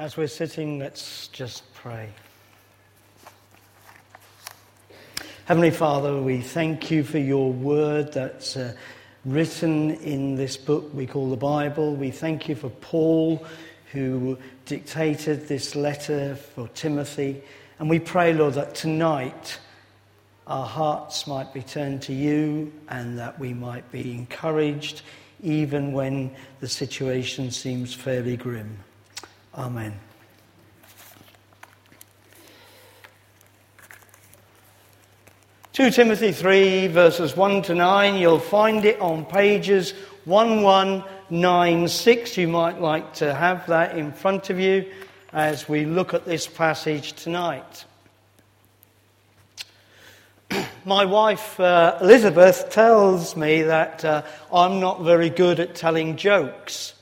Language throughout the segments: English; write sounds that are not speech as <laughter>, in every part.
As we're sitting, let's just pray. Heavenly Father, we thank you for your word that's uh, written in this book we call the Bible. We thank you for Paul, who dictated this letter for Timothy. And we pray, Lord, that tonight our hearts might be turned to you and that we might be encouraged even when the situation seems fairly grim. Amen. Two Timothy three verses one to nine. You'll find it on pages one one nine six. You might like to have that in front of you as we look at this passage tonight. <clears throat> My wife uh, Elizabeth tells me that uh, I'm not very good at telling jokes.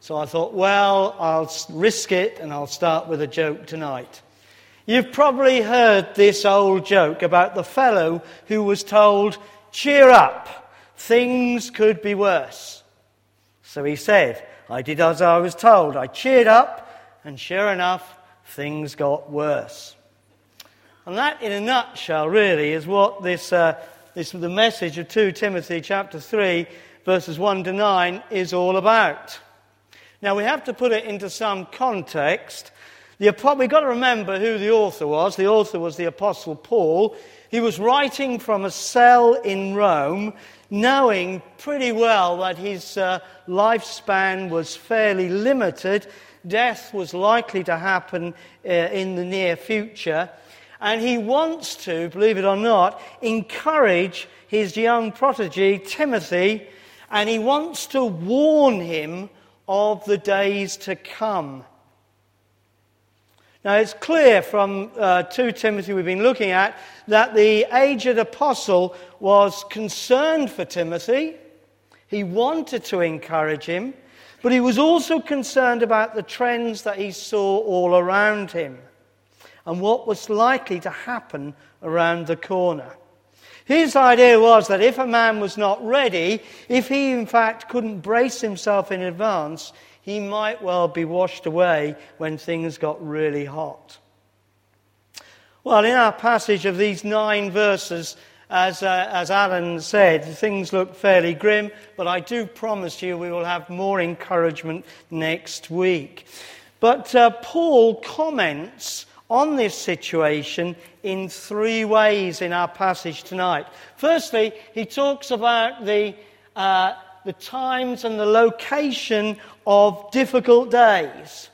So I thought, well, I'll risk it and I'll start with a joke tonight. You've probably heard this old joke about the fellow who was told, cheer up, things could be worse. So he said, I did as I was told. I cheered up, and sure enough, things got worse. And that, in a nutshell, really, is what this, uh, this the message of 2 Timothy chapter 3, verses 1 to 9, is all about. Now, we have to put it into some context. We've got to remember who the author was. The author was the Apostle Paul. He was writing from a cell in Rome, knowing pretty well that his uh, lifespan was fairly limited. Death was likely to happen uh, in the near future. And he wants to, believe it or not, encourage his young protege, Timothy, and he wants to warn him of the days to come. Now, it's clear from uh, 2 Timothy we've been looking at that the aged apostle was concerned for Timothy. He wanted to encourage him, but he was also concerned about the trends that he saw all around him and what was likely to happen around the corner. His idea was that if a man was not ready, if he in fact couldn't brace himself in advance, he might well be washed away when things got really hot. Well, in our passage of these nine verses, as, uh, as Alan said, things look fairly grim, but I do promise you we will have more encouragement next week. But uh, Paul comments on this situation in three ways in our passage tonight. Firstly, he talks about the, uh, the times and the location of difficult days.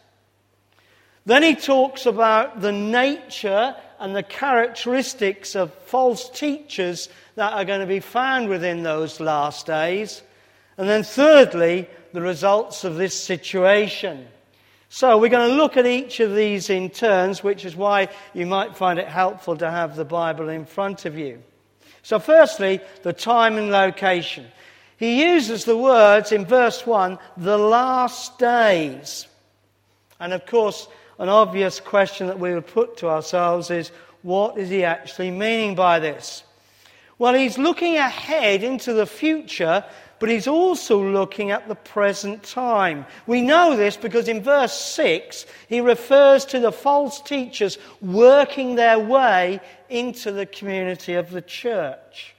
Then he talks about the nature and the characteristics of false teachers that are going to be found within those last days. And then, thirdly, the results of this situation. So, we're going to look at each of these in turns, which is why you might find it helpful to have the Bible in front of you. So, firstly, the time and location. He uses the words in verse 1, the last days. And of course, an obvious question that we would put to ourselves is what is he actually meaning by this? Well, he's looking ahead into the future, but he's also looking at the present time. We know this because in verse 6, he refers to the false teachers working their way into the community of the church.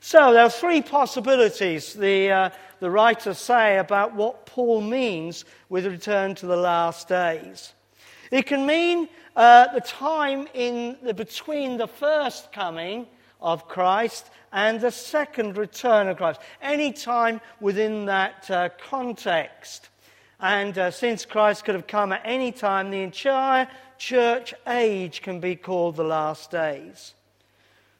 So there are three possibilities the, uh, the writers say about what Paul means with return to the last days. It can mean uh, the time in the, between the first coming of Christ and the second return of Christ. Any time within that uh, context. And uh, since Christ could have come at any time, the entire church age can be called the last days.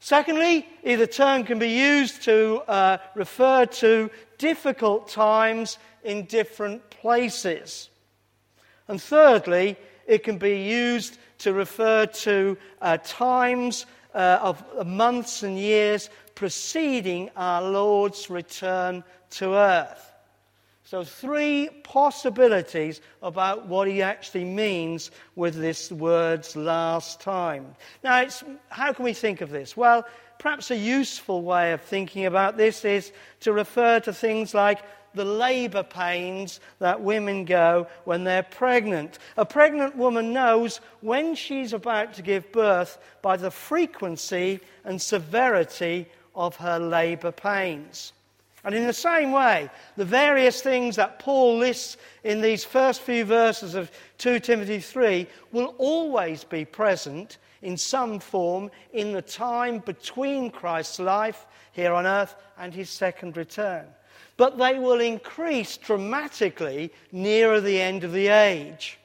Secondly, either term can be used to uh, refer to difficult times in different places. And thirdly, it can be used to refer to uh, times uh, of months and years preceding our Lord's return to earth. So, three possibilities about what he actually means with this word's last time. Now, how can we think of this? Well, perhaps a useful way of thinking about this is to refer to things like the labor pains that women go when they're pregnant. A pregnant woman knows when she's about to give birth by the frequency and severity of her labor pains. And in the same way, the various things that Paul lists in these first few verses of 2 Timothy 3 will always be present in some form in the time between Christ's life here on earth and his second return. But they will increase dramatically nearer the end of the age.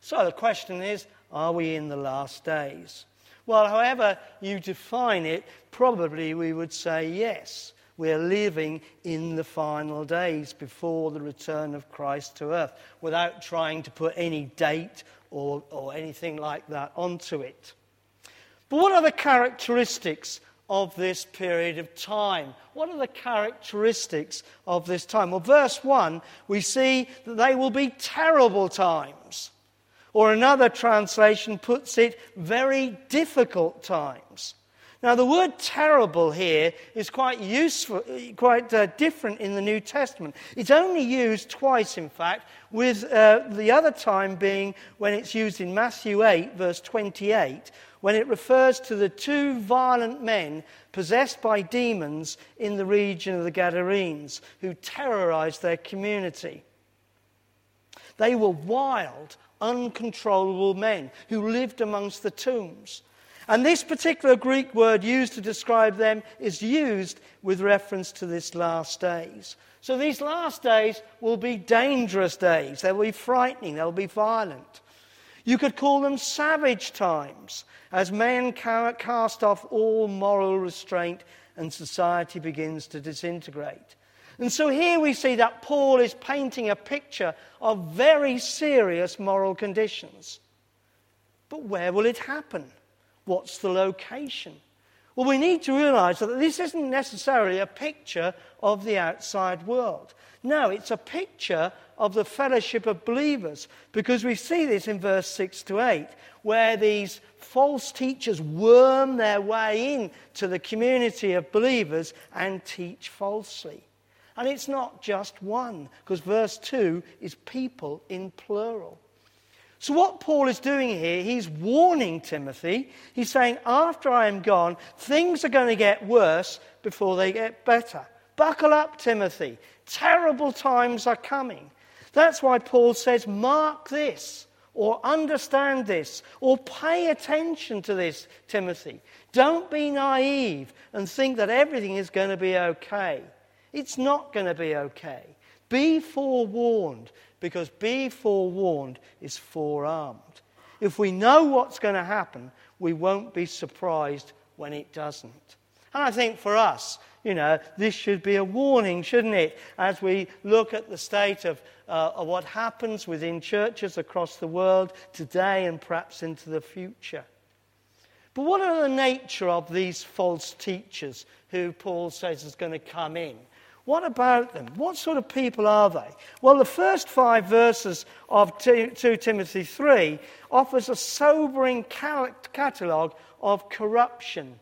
So the question is are we in the last days? Well, however you define it, probably we would say yes. We're living in the final days before the return of Christ to earth without trying to put any date or, or anything like that onto it. But what are the characteristics of this period of time? What are the characteristics of this time? Well, verse 1, we see that they will be terrible times. Or another translation puts it, very difficult times. Now, the word terrible here is quite useful, quite uh, different in the New Testament. It's only used twice, in fact, with uh, the other time being when it's used in Matthew 8, verse 28, when it refers to the two violent men possessed by demons in the region of the Gadarenes who terrorized their community. They were wild, uncontrollable men who lived amongst the tombs. And this particular Greek word used to describe them is used with reference to this last days. So these last days will be dangerous days. They'll be frightening. They'll be violent. You could call them savage times as men cast off all moral restraint and society begins to disintegrate. And so here we see that Paul is painting a picture of very serious moral conditions. But where will it happen? What's the location? Well, we need to realize that this isn't necessarily a picture of the outside world. No, it's a picture of the fellowship of believers because we see this in verse 6 to 8, where these false teachers worm their way in to the community of believers and teach falsely. And it's not just one, because verse 2 is people in plural. So, what Paul is doing here, he's warning Timothy. He's saying, after I am gone, things are going to get worse before they get better. Buckle up, Timothy. Terrible times are coming. That's why Paul says, mark this, or understand this, or pay attention to this, Timothy. Don't be naive and think that everything is going to be okay. It's not going to be okay. Be forewarned because be forewarned is forearmed. If we know what's going to happen, we won't be surprised when it doesn't. And I think for us, you know, this should be a warning, shouldn't it, as we look at the state of, uh, of what happens within churches across the world today and perhaps into the future. But what are the nature of these false teachers who Paul says is going to come in? What about them? What sort of people are they? Well, the first five verses of 2, Timothy 3 offers a sobering catalogue of corruption.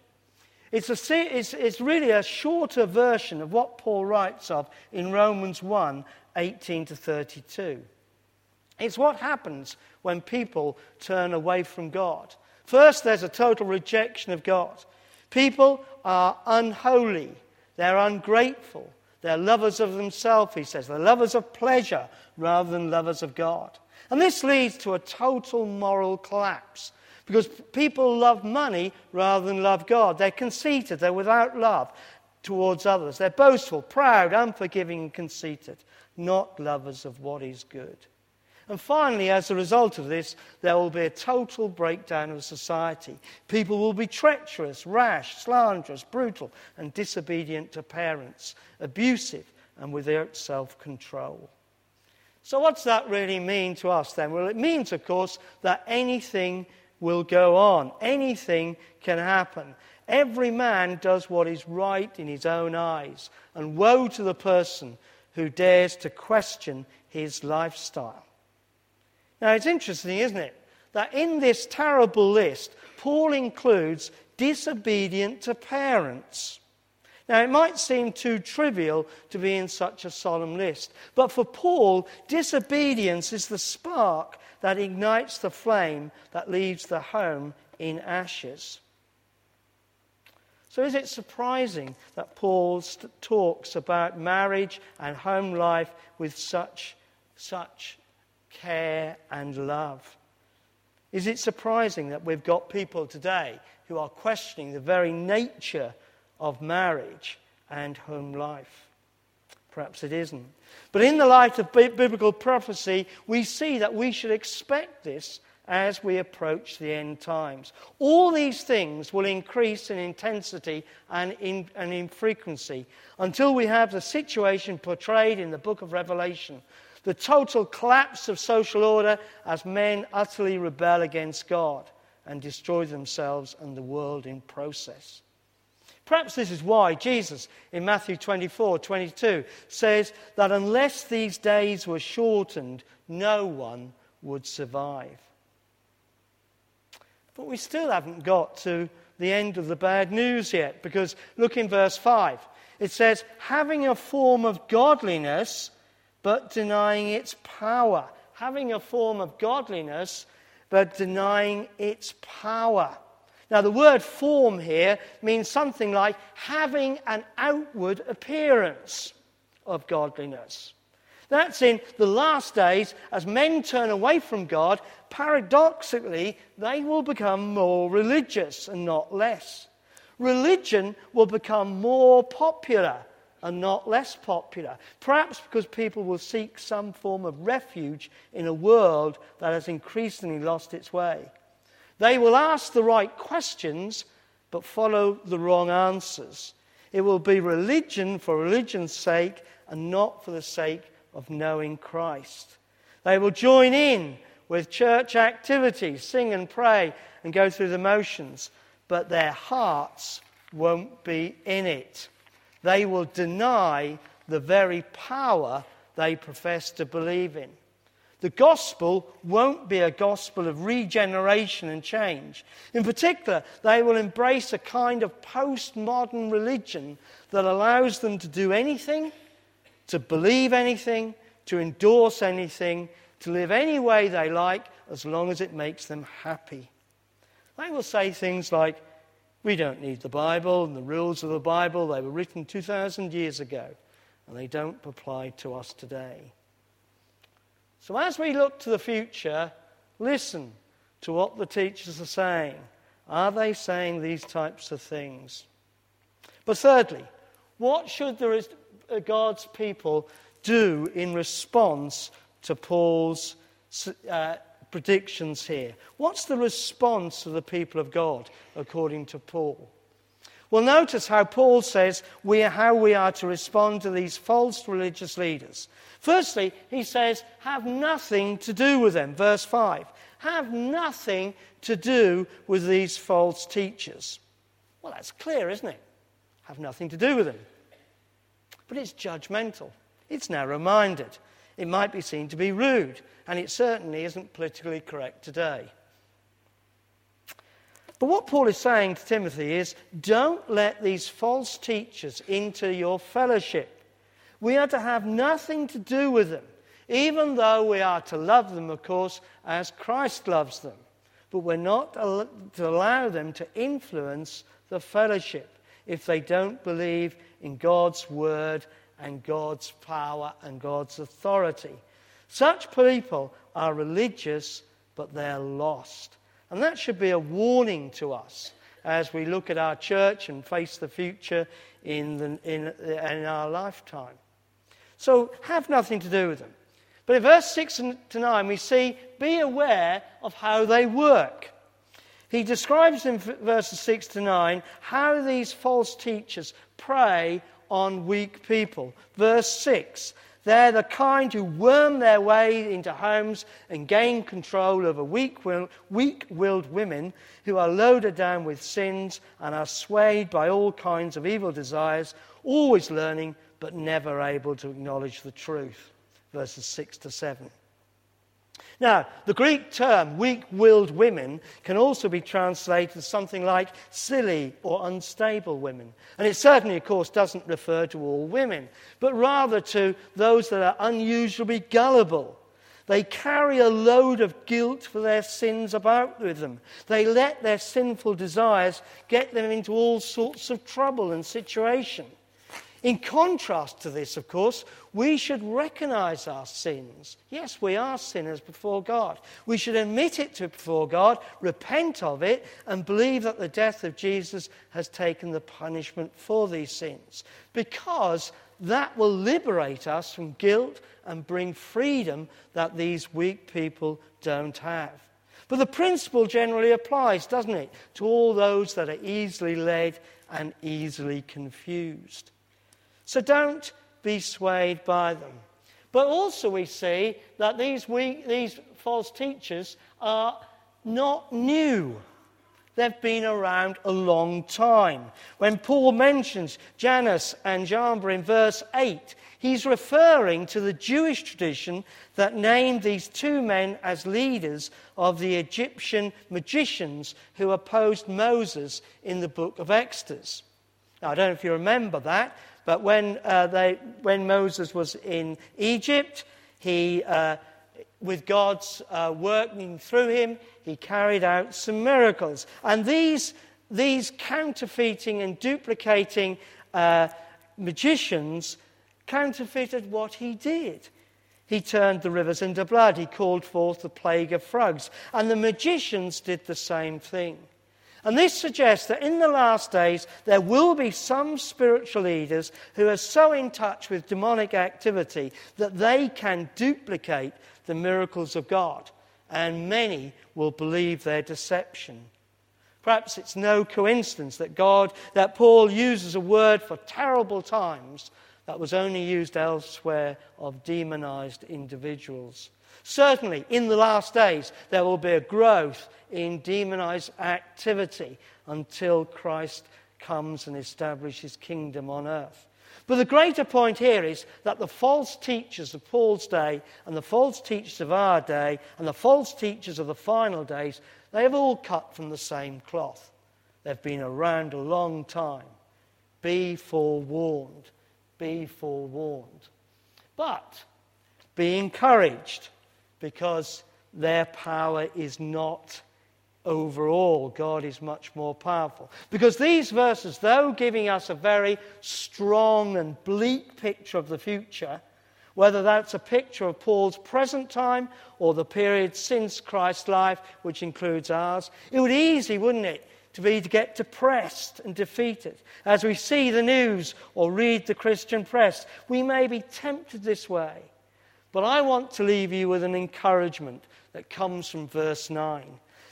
It's, a, it's, it's really a shorter version of what Paul writes of in Romans 1 18 to 32. It's what happens when people turn away from God. First, there's a total rejection of God. People are unholy, they're ungrateful, they're lovers of themselves, he says. They're lovers of pleasure rather than lovers of God. And this leads to a total moral collapse because people love money rather than love God. They're conceited, they're without love towards others. They're boastful, proud, unforgiving, and conceited, not lovers of what is good. And finally, as a result of this, there will be a total breakdown of society. People will be treacherous, rash, slanderous, brutal, and disobedient to parents, abusive, and without self control. So, what's that really mean to us then? Well, it means, of course, that anything will go on, anything can happen. Every man does what is right in his own eyes, and woe to the person who dares to question his lifestyle. Now, it's interesting, isn't it, that in this terrible list, Paul includes disobedient to parents. Now, it might seem too trivial to be in such a solemn list, but for Paul, disobedience is the spark that ignites the flame that leaves the home in ashes. So, is it surprising that Paul talks about marriage and home life with such, such care and love? Is it surprising that we've got people today who are questioning the very nature of marriage and home life. Perhaps it isn't. But in the light of biblical prophecy, we see that we should expect this as we approach the end times. All these things will increase in intensity and in, and in frequency until we have the situation portrayed in the book of Revelation the total collapse of social order as men utterly rebel against God and destroy themselves and the world in process. Perhaps this is why Jesus in Matthew 24 22 says that unless these days were shortened, no one would survive. But we still haven't got to the end of the bad news yet, because look in verse 5. It says, having a form of godliness, but denying its power. Having a form of godliness, but denying its power. Now, the word form here means something like having an outward appearance of godliness. That's in the last days, as men turn away from God, paradoxically, they will become more religious and not less. Religion will become more popular and not less popular. Perhaps because people will seek some form of refuge in a world that has increasingly lost its way. They will ask the right questions, but follow the wrong answers. It will be religion for religion's sake and not for the sake of knowing Christ. They will join in with church activities, sing and pray, and go through the motions, but their hearts won't be in it. They will deny the very power they profess to believe in. The gospel won't be a gospel of regeneration and change. In particular, they will embrace a kind of postmodern religion that allows them to do anything, to believe anything, to endorse anything, to live any way they like, as long as it makes them happy. They will say things like, We don't need the Bible and the rules of the Bible, they were written 2,000 years ago, and they don't apply to us today. So, as we look to the future, listen to what the teachers are saying. Are they saying these types of things? But thirdly, what should the, uh, God's people do in response to Paul's uh, predictions here? What's the response of the people of God according to Paul? Well, notice how Paul says we are, how we are to respond to these false religious leaders. Firstly, he says, have nothing to do with them. Verse 5. Have nothing to do with these false teachers. Well, that's clear, isn't it? Have nothing to do with them. But it's judgmental, it's narrow minded. It might be seen to be rude, and it certainly isn't politically correct today. But what Paul is saying to Timothy is don't let these false teachers into your fellowship. We are to have nothing to do with them, even though we are to love them, of course, as Christ loves them. But we're not to allow them to influence the fellowship if they don't believe in God's word and God's power and God's authority. Such people are religious, but they're lost. And that should be a warning to us as we look at our church and face the future in, the, in, in our lifetime. So have nothing to do with them. But in verse 6 to 9, we see, be aware of how they work. He describes in verses 6 to 9 how these false teachers prey on weak people. Verse 6 they're the kind who worm their way into homes and gain control over weak willed women who are loaded down with sins and are swayed by all kinds of evil desires, always learning but never able to acknowledge the truth. Verses 6 to 7. Now, the Greek term weak willed women can also be translated as something like silly or unstable women. And it certainly, of course, doesn't refer to all women, but rather to those that are unusually gullible. They carry a load of guilt for their sins about with them. They let their sinful desires get them into all sorts of trouble and situation. In contrast to this, of course, we should recognize our sins. Yes, we are sinners before God. We should admit it to before God, repent of it, and believe that the death of Jesus has taken the punishment for these sins. Because that will liberate us from guilt and bring freedom that these weak people don't have. But the principle generally applies, doesn't it, to all those that are easily led and easily confused. So don't be swayed by them. But also, we see that these, weak, these false teachers are not new. They've been around a long time. When Paul mentions Jannes and Jambres in verse 8, he's referring to the Jewish tradition that named these two men as leaders of the Egyptian magicians who opposed Moses in the book of Exodus. Now, I don't know if you remember that, but when, uh, they, when Moses was in Egypt, he, uh, with God's uh, working through him, he carried out some miracles. And these, these counterfeiting and duplicating uh, magicians counterfeited what he did. He turned the rivers into blood. He called forth the plague of frogs. And the magicians did the same thing. And this suggests that in the last days there will be some spiritual leaders who are so in touch with demonic activity that they can duplicate the miracles of God. And many will believe their deception. Perhaps it's no coincidence that God, that Paul uses a word for terrible times that was only used elsewhere of demonized individuals. Certainly, in the last days, there will be a growth in demonized activity until Christ comes and establishes his kingdom on earth. But the greater point here is that the false teachers of Paul's day and the false teachers of our day and the false teachers of the final days, they have all cut from the same cloth. They've been around a long time. Be forewarned. Be forewarned. But be encouraged because their power is not overall. God is much more powerful. Because these verses, though giving us a very strong and bleak picture of the future, whether that's a picture of Paul's present time or the period since Christ's life, which includes ours, it would be easy, wouldn't it, to be to get depressed and defeated. As we see the news or read the Christian press, we may be tempted this way. But I want to leave you with an encouragement that comes from verse 9.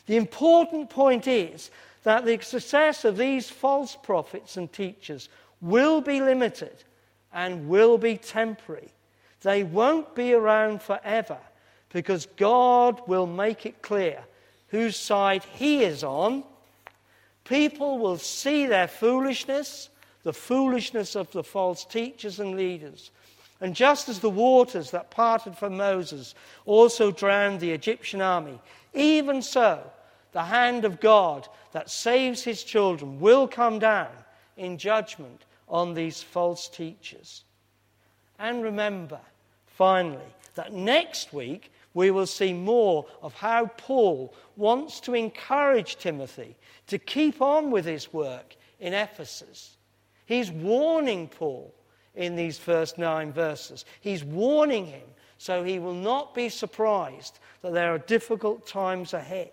The important point is that the success of these false prophets and teachers will be limited and will be temporary. They won't be around forever because God will make it clear whose side He is on. People will see their foolishness, the foolishness of the false teachers and leaders. And just as the waters that parted for Moses also drowned the Egyptian army, even so, the hand of God that saves his children will come down in judgment on these false teachers. And remember, finally, that next week we will see more of how Paul wants to encourage Timothy to keep on with his work in Ephesus. He's warning Paul in these first nine verses. He's warning him so he will not be surprised that there are difficult times ahead,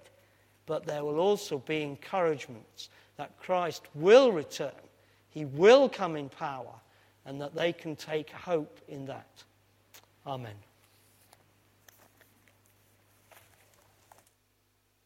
but there will also be encouragements that Christ will return, he will come in power, and that they can take hope in that. Amen.